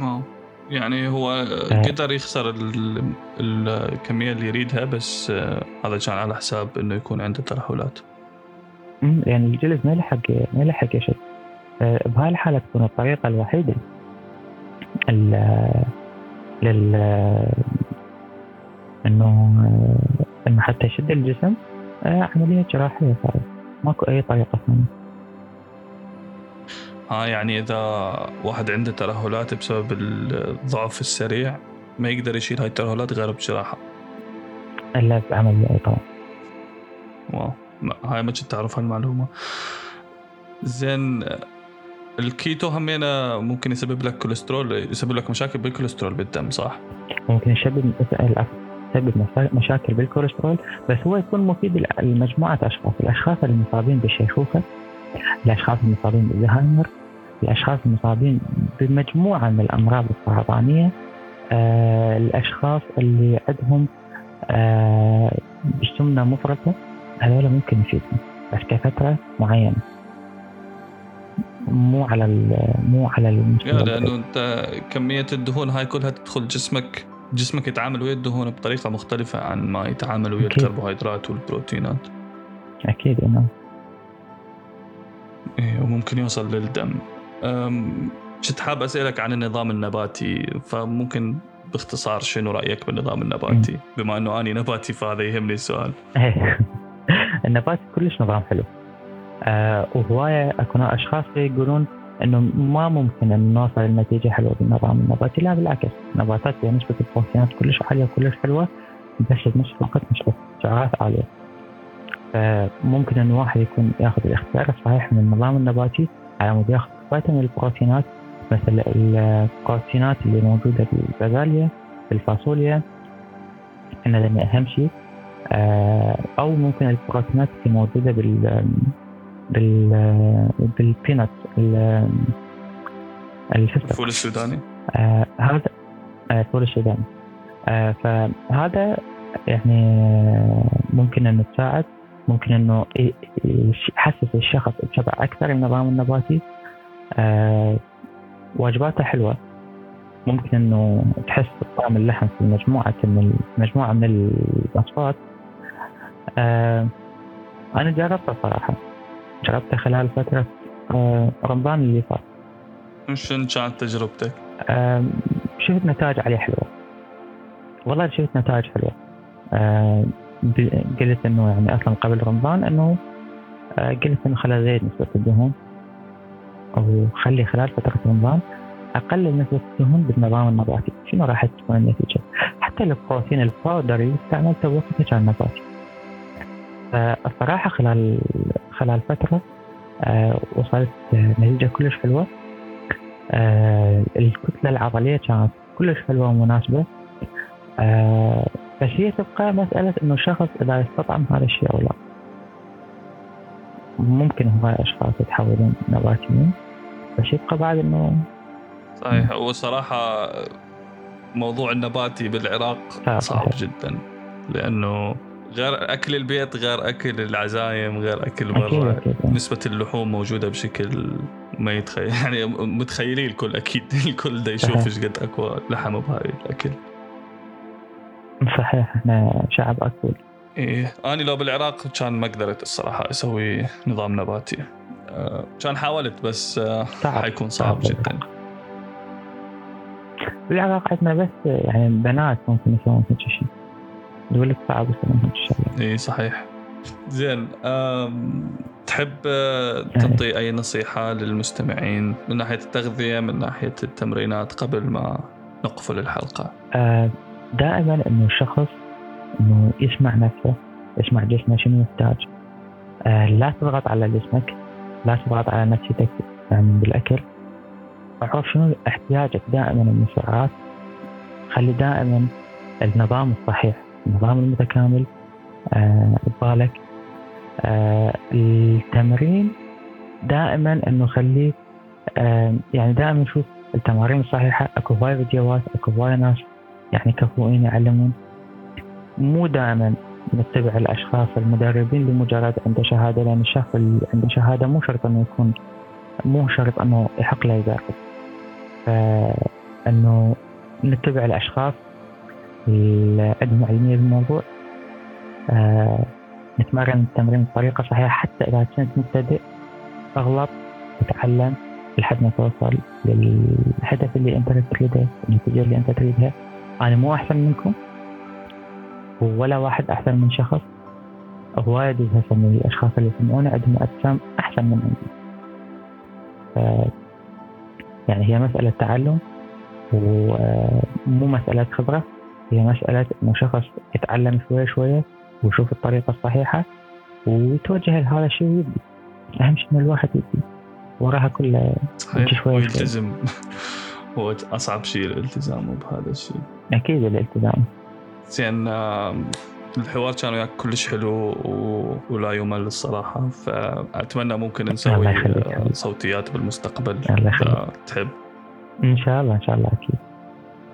S1: واو يعني هو آه. قدر يخسر الكمية اللي يريدها بس آه، هذا كان على حساب إنه يكون عنده ترهلات.
S2: يعني الجلد ما يلحق ما يلحق يشد آه، بهاي الحالة تكون الطريقة الوحيدة لل إنه إنه حتى يشد الجسم. عملية جراحية صارت ماكو أي طريقة ثانية.
S1: آه يعني إذا واحد عنده ترهلات بسبب الضعف السريع ما يقدر يشيل هاي الترهلات غير بجراحة.
S2: إلا بعمليه أي طبعا
S1: wow. هاي ما كنت تعرف هالمعلومة. زين الكيتو همينة ممكن يسبب لك كوليسترول يسبب لك مشاكل بالكوليسترول بالدم صح؟
S2: ممكن يسبب يسبب مشاكل بالكوليسترول بس هو يكون مفيد لمجموعة أشخاص الأشخاص المصابين بالشيخوخة الأشخاص المصابين بالزهايمر الأشخاص المصابين بمجموعة من الأمراض السرطانية آه الأشخاص اللي عندهم آه سمنة مفرطة هذول ممكن يفيدهم بس كفترة معينة. مو على مو على
S1: المشكلة لأنه أنت كمية الدهون هاي كلها تدخل جسمك. جسمك يتعامل ويا الدهون بطريقة مختلفة عن ما يتعامل ويا الكربوهيدرات والبروتينات.
S2: أكيد نعم
S1: إيه وممكن يوصل للدم. كنت حاب أسألك عن النظام النباتي فممكن باختصار شنو رأيك بالنظام النباتي؟ بما إنه أني نباتي فهذا يهمني السؤال.
S2: النباتي كلش نظام حلو. آه وهواية أكو أشخاص يقولون إنه ما ممكن ان نوصل لنتيجه حلوة بالنظام النباتي. لا بالعكس. النباتات فيها نسبة البروتينات كلش عالية وكلش حلوة بس بنفس الوقت نسبه سعرات عالية. فممكن ان الواحد يكون ياخذ الاختيار الصحيح من النظام النباتي على مود ياخذ فيتامين البروتينات مثل البروتينات اللي موجودة بالبازاليا بالفاصوليا ان اهم شيء. آه، أو ممكن البروتينات اللي موجودة بال بال بالبينات.
S1: الفول السوداني؟
S2: آه هذا آه الفول السوداني. آه فهذا يعني ممكن إنه تساعد ممكن إنه يحسس الشخص بشبع أكثر النظام النباتي. آه وجباته حلوة. ممكن إنه تحس بطعم اللحم في مجموعة من مجموعة من الوصفات. آه أنا جربتها صراحة. جربته خلال فترة. آه، رمضان اللي فات.
S1: شنو كانت تجربتك؟
S2: شفت نتائج عليه حلوة. والله شفت نتائج حلوة. قلت إنه يعني أصلا قبل رمضان إنه آه، قلت إنه خلال زيد نسبة الدهون. أو خلي خلال فترة رمضان اقلل نسبة الدهون بالنظام النباتي. شنو راح تكون النتيجة؟ حتى البروتين الباودر اللي استعملته وقتها كان نباتي. فالصراحة خلال خلال فترة آه، وصلت نتيجة كلش حلوة. آه، الكتلة العضلية كانت كلش حلوة ومناسبة. آه، بس هي تبقى مسألة إنه الشخص إذا يستطعم هذا الشيء أو لا. ممكن هواي أشخاص يتحولون نباتيين بس يبقى بعد إنه
S1: صحيح. هو صراحة موضوع النباتي بالعراق صعب جدا لأنه غير أكل البيت غير أكل العزايم غير أكل برا. نسبة اللحوم موجودة بشكل ما يتخيل. يعني متخيلين الكل أكيد الكل دا يشوف إيش قد أكو لحم بهاي الأكل.
S2: صحيح إحنا شعب أكل.
S1: إيه أنا لو بالعراق كان ما قدرت الصراحة أسوي نظام نباتي. آه، كان حاولت بس آه، حيكون صعب جدا.
S2: بالعراق عندنا بس يعني بنات ممكن يسوون هيك شيء. الولد صعب يسوون
S1: الشغله اي صحيح. زين تحب آه، تعطي أي نصيحة للمستمعين من ناحية التغذية من ناحية التمرينات قبل ما نقفل الحلقة؟
S2: آه، دائما إنه الشخص إنه يسمع نفسه يسمع جسمه شنو يحتاج. آه، لا تضغط على جسمك لا تضغط على نفسيتك يعني بالأكل. اعرف شنو احتياجك دائما من السعرات. خلي دائما النظام الصحيح. النظام المتكامل آه ببالك آه التمرين دائما إنه خليه آه يعني دائما نشوف التمارين الصحيحة أكو هواي فيديوهات أكو هواي ناس يعني كفؤين يعلمون. مو دائما نتبع الأشخاص المدربين لمجرد عنده شهادة لأن الشخص اللي عنده شهادة مو شرط إنه يكون مو شرط إنه يحق له يدرب فانه نتبع الأشخاص عندهم علمية بالموضوع. آه نتمرن التمرين بطريقة صحيحة حتى إذا كنت مبتدئ أغلط تتعلم لحد ما توصل للهدف اللي أنت تريده النتيجة اللي أنت تريدها. أنا مو أحسن منكم ولا واحد أحسن من شخص. هواية يجهز ان الأشخاص اللي يسمعونه عندهم أجسام أحسن من عندي ف يعني هي مسألة تعلم ومو مسألة خبرة. هي مسألة إنه شخص يتعلم شوية شوية ويشوف الطريقة الصحيحة ويتوجه لهذا الشيء ويبدي أهم شيء ان الواحد يبدي وراها كلها
S1: صحيح. ويلتزم. هو أصعب شيء الالتزام بهذا الشيء.
S2: أكيد الالتزام.
S1: زين الحوار كان وياك كلش حلو و... ولا يمل الصراحة. فأتمنى ممكن نسوي صوتيات بالمستقبل. إذا تحب.
S2: إن شاء الله إن شاء الله أكيد.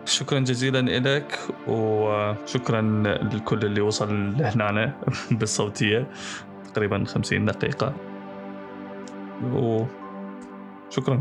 S1: شكرا جزيلا لك وشكرا لكل اللي وصل لهنا بالصوتية تقريبا 50 دقيقة. وشكرا